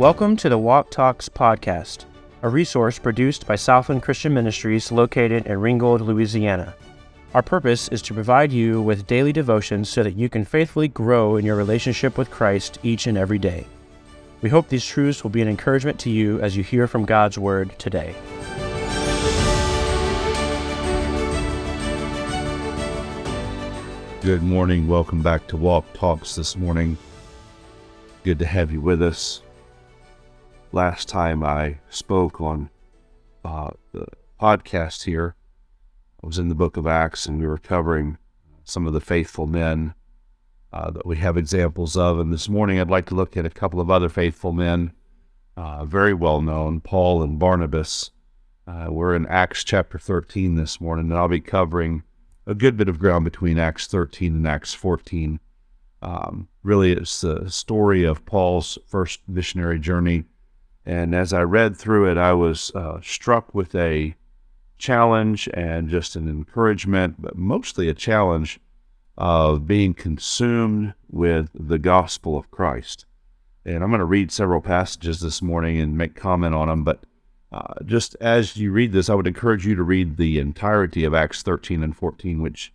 Welcome to the Walk Talks podcast, a resource produced by Southland Christian Ministries located in Ringgold, Louisiana. Our purpose is to provide you with daily devotions so that you can faithfully grow in your relationship with Christ each and every day. We hope these truths will be an encouragement to you as you hear from God's Word today. Good morning. Welcome back to Walk Talks this morning. Good to have you with us. Last time I spoke on uh, the podcast here, I was in the book of Acts and we were covering some of the faithful men uh, that we have examples of. And this morning I'd like to look at a couple of other faithful men, uh, very well known, Paul and Barnabas. Uh, we're in Acts chapter 13 this morning, and I'll be covering a good bit of ground between Acts 13 and Acts 14. Um, really, it's the story of Paul's first missionary journey. And as I read through it, I was uh, struck with a challenge and just an encouragement, but mostly a challenge of being consumed with the gospel of Christ. And I'm going to read several passages this morning and make comment on them. But uh, just as you read this, I would encourage you to read the entirety of Acts 13 and 14, which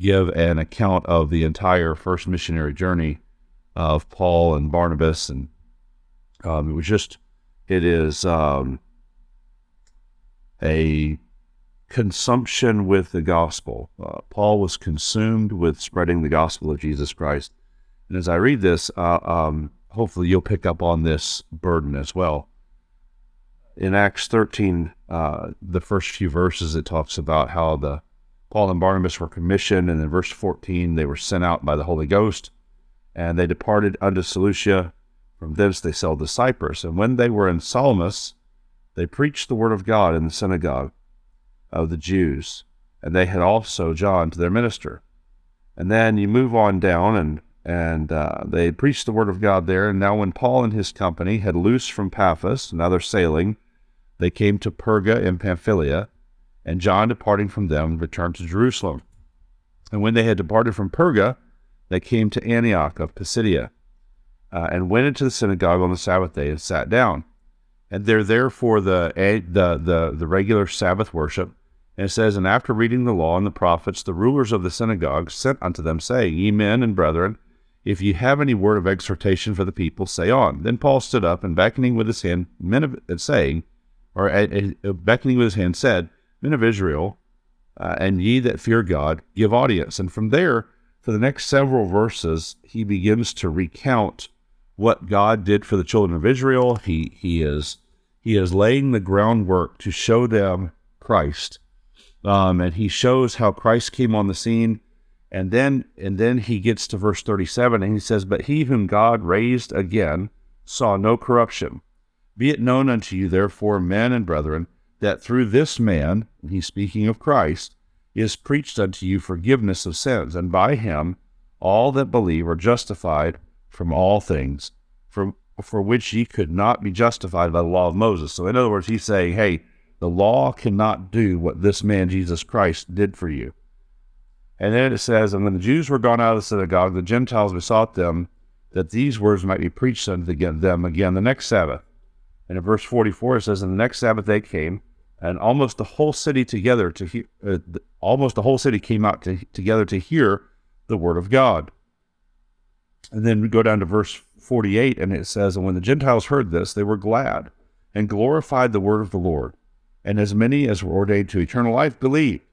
give an account of the entire first missionary journey of Paul and Barnabas. And um, it was just, it is um, a consumption with the gospel. Uh, Paul was consumed with spreading the gospel of Jesus Christ. And as I read this, uh, um, hopefully you'll pick up on this burden as well. In Acts 13, uh, the first few verses, it talks about how the Paul and Barnabas were commissioned, and in verse 14, they were sent out by the Holy Ghost, and they departed unto Seleucia. From thence they sailed to Cyprus. And when they were in Salamis, they preached the word of God in the synagogue of the Jews, and they had also John to their minister. And then you move on down, and and uh, they preached the word of God there. And now, when Paul and his company had loosed from Paphos, now they're sailing, they came to Perga in Pamphylia, and John, departing from them, returned to Jerusalem. And when they had departed from Perga, they came to Antioch of Pisidia, uh, and went into the synagogue on the Sabbath day and sat down. And they're there for the, the, the, the regular Sabbath worship. And it says, And after reading the law and the prophets, the rulers of the synagogue sent unto them, saying, Ye men and brethren, if ye have any word of exhortation for the people, say on. Then Paul stood up and beckoning with his hand, men of, uh, saying, or uh, beckoning with his hand, said, Men of Israel, uh, and ye that fear God, give audience. And from there, for the next several verses, he begins to recount what God did for the children of Israel. He he is he is laying the groundwork to show them Christ, um, and he shows how Christ came on the scene. And then and then he gets to verse 37 and he says, But he whom God raised again saw no corruption. Be it known unto you, therefore, men and brethren, that through this man, he's speaking of Christ, is preached unto you forgiveness of sins, and by him all that believe are justified from all things for, for which ye could not be justified by the law of Moses. So, in other words, he's saying, hey, the law cannot do what this man, Jesus Christ, did for you. And then it says, And when the Jews were gone out of the synagogue, the Gentiles besought them that these words might be preached unto them again the next Sabbath. And in verse 44, it says, And the next Sabbath they came, and almost the whole city together to hear, uh, almost the whole city came out to, together to hear the word of God. And then we go down to verse 48, and it says, And when the Gentiles heard this, they were glad and glorified the word of the Lord. And as many as were ordained to eternal life believed.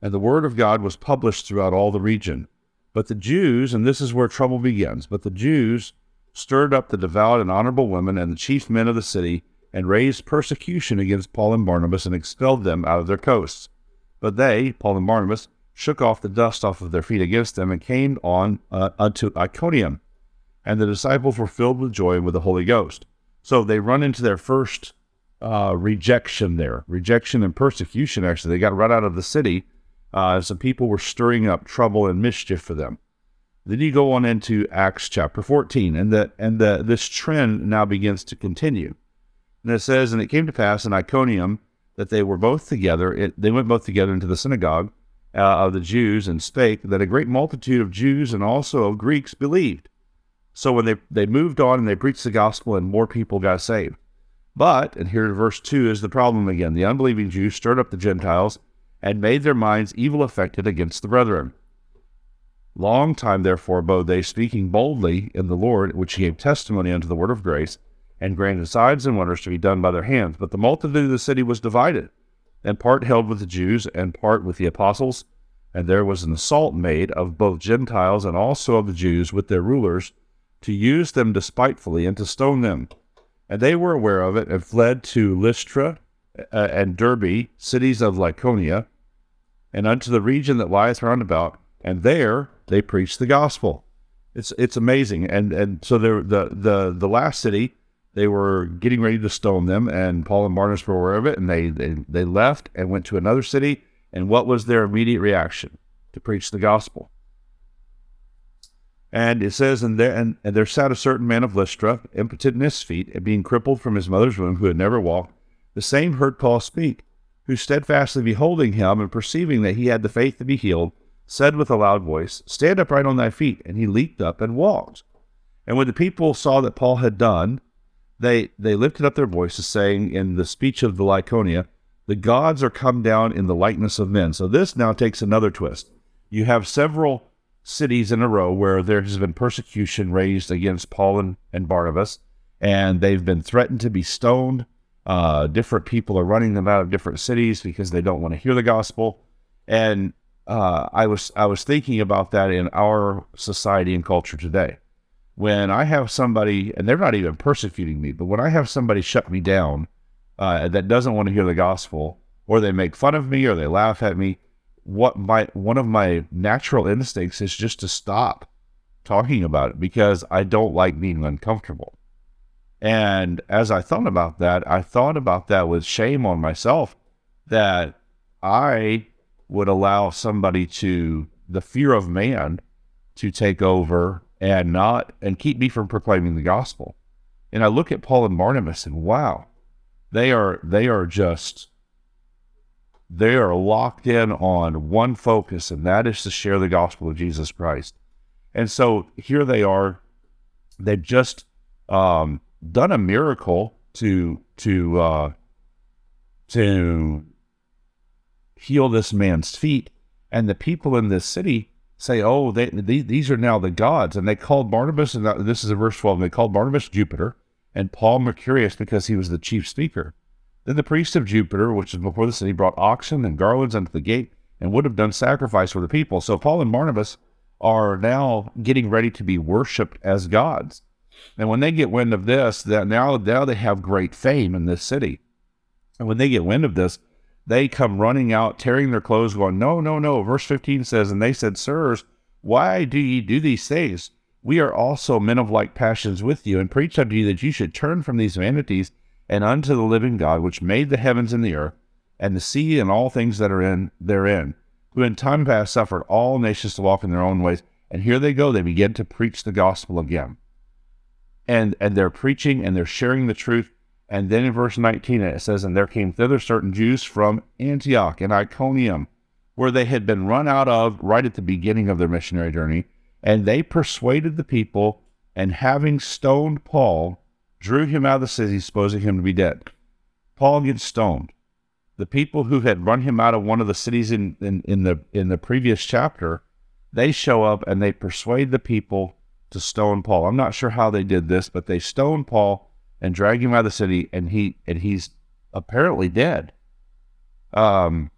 And the word of God was published throughout all the region. But the Jews, and this is where trouble begins, but the Jews stirred up the devout and honorable women and the chief men of the city, and raised persecution against Paul and Barnabas, and expelled them out of their coasts. But they, Paul and Barnabas, shook off the dust off of their feet against them, and came on uh, unto Iconium. And the disciples were filled with joy and with the Holy Ghost. So they run into their first uh, rejection there, rejection and persecution. Actually, they got run out of the city. Uh, some people were stirring up trouble and mischief for them. Then you go on into Acts chapter 14, and the and the this trend now begins to continue. And it says, and it came to pass in Iconium that they were both together. It, they went both together into the synagogue, uh, of the Jews and spake that a great multitude of Jews and also of Greeks believed. So when they, they moved on and they preached the gospel and more people got saved. But, and here in verse 2 is the problem again the unbelieving Jews stirred up the Gentiles and made their minds evil affected against the brethren. Long time, therefore, abode they, speaking boldly in the Lord, which gave testimony unto the word of grace, and granted signs and wonders to be done by their hands. But the multitude of the city was divided, and part held with the Jews, and part with the apostles. And there was an assault made of both Gentiles and also of the Jews with their rulers, to use them despitefully and to stone them. And they were aware of it, and fled to Lystra uh, and Derbe, cities of Lycaonia, and unto the region that lieth round about, and there they preached the gospel. It's it's amazing, and and so the the the the last city they were getting ready to stone them, and Paul and Barnabas were aware of it, and they, they, they left and went to another city. And what was their immediate reaction? To preach the gospel. And it says, and there, and, and there sat a certain man of Lystra, impotent in his feet, and being crippled from his mother's womb, who had never walked. The same heard Paul speak, who steadfastly beholding him and perceiving that he had the faith to be healed, said with a loud voice, Stand upright on thy feet. And he leaped up and walked. And when the people saw that Paul had done, they they lifted up their voices, saying in the speech of the Lycaonia, "The gods are come down in the likeness of men." So this now takes another twist. You have several cities in a row where there has been persecution raised against Paul and, and Barnabas, and they've been threatened to be stoned. Uh, different people are running them out of different cities because they don't want to hear the gospel. And uh, I was I was thinking about that in our society and culture today when I have somebody, and they're not even persecuting me, but when I have somebody shut me down uh, that doesn't want to hear the gospel, or they make fun of me, or they laugh at me, what my one of my natural instincts is just to stop talking about it because I don't like being uncomfortable. And as I thought about that, I thought about that with shame on myself that I would allow somebody to the fear of man to take over and not and keep me from proclaiming the gospel. And I look at Paul and Barnabas and wow, they are they are just they are locked in on one focus, and that is to share the gospel of Jesus Christ. And so here they are. They've just um, done a miracle to to uh, to heal this man's feet, and the people in this city say, oh, they, these are now the gods. And they called Barnabas, and this is verse 12, they called Barnabas Jupiter and Paul Mercurius because he was the chief speaker. Then the priest of Jupiter, which is before the city, brought oxen and garlands unto the gate and would have done sacrifice for the people. So Paul and Barnabas are now getting ready to be worshiped as gods. And when they get wind of this, that now, now they have great fame in this city. And when they get wind of this, they come running out, tearing their clothes, going, No, no, no. Verse 15 says, And they said, Sirs, why do ye do these things? We are also men of like passions with you, and preach unto you that you should turn from these vanities and unto the living God, which made the heavens and the earth, and the sea and all things that are in therein, who in time past suffered all nations to walk in their own ways. And here they go, they begin to preach the gospel again. And and they're preaching and they're sharing the truth and then in verse 19, it says, And there came thither certain Jews from Antioch and Iconium, where they had been run out of right at the beginning of their missionary journey. And they persuaded the people, and having stoned Paul, drew him out of the city, supposing him to be dead. Paul gets stoned. The people who had run him out of one of the cities in, in, in the in the previous chapter, they show up and they persuade the people to stone Paul. I'm not sure how they did this, but they stoned Paul and drag him out of the city, and he and he's apparently dead. Um,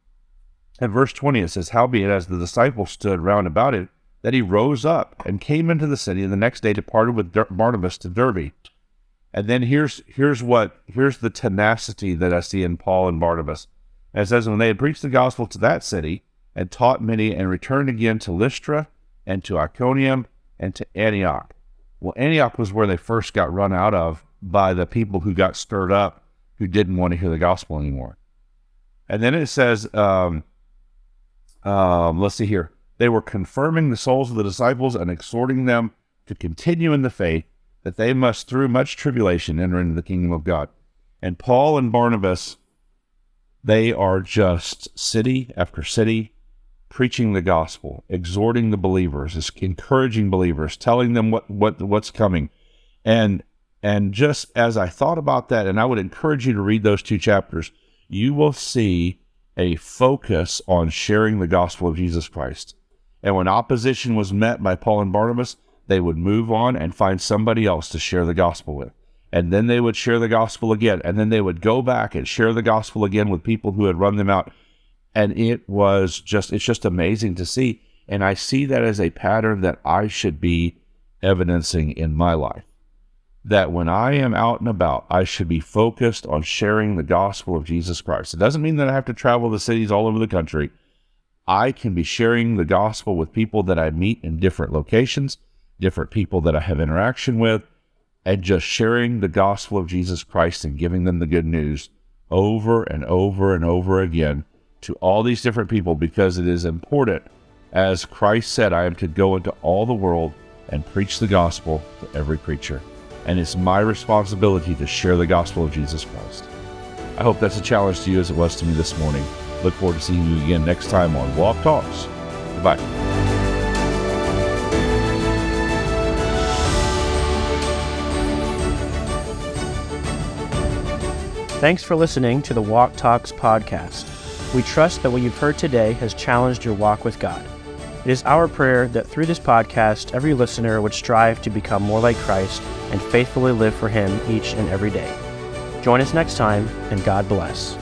in verse 20, it says, Howbeit, as the disciples stood round about it, that he rose up and came into the city, and the next day departed with Barnabas to Derbe. And then here's here's what here's the tenacity that I see in Paul and Barnabas. And it says, when they had preached the gospel to that city and taught many, and returned again to Lystra and to Iconium and to Antioch. Well, Antioch was where they first got run out of by the people who got stirred up who didn't want to hear the gospel anymore. And then it says, um, um, let's see here. They were confirming the souls of the disciples and exhorting them to continue in the faith that they must, through much tribulation, enter into the kingdom of God. And Paul and Barnabas, they are just city after city preaching the gospel, exhorting the believers, encouraging believers, telling them what, what what's coming. And and just as I thought about that, and I would encourage you to read those two chapters, you will see a focus on sharing the gospel of Jesus Christ. And when opposition was met by Paul and Barnabas, they would move on and find somebody else to share the gospel with. And then they would share the gospel again. And then they would go back and share the gospel again with people who had run them out. And it was just, it's just amazing to see. And I see that as a pattern that I should be evidencing in my life. That when I am out and about, I should be focused on sharing the gospel of Jesus Christ. It doesn't mean that I have to travel the cities all over the country. I can be sharing the gospel with people that I meet in different locations, different people that I have interaction with, and just sharing the gospel of Jesus Christ and giving them the good news over and over and over again to all these different people because it is important. As Christ said, I am to go into all the world and preach the gospel to every creature. And it's my responsibility to share the gospel of Jesus Christ. I hope that's a challenge to you as it was to me this morning. Look forward to seeing you again next time on Walk Talks. Goodbye. Thanks for listening to the Walk Talks podcast. We trust that what you've heard today has challenged your walk with God. It is our prayer that through this podcast, every listener would strive to become more like Christ and faithfully live for Him each and every day. Join us next time, and God bless.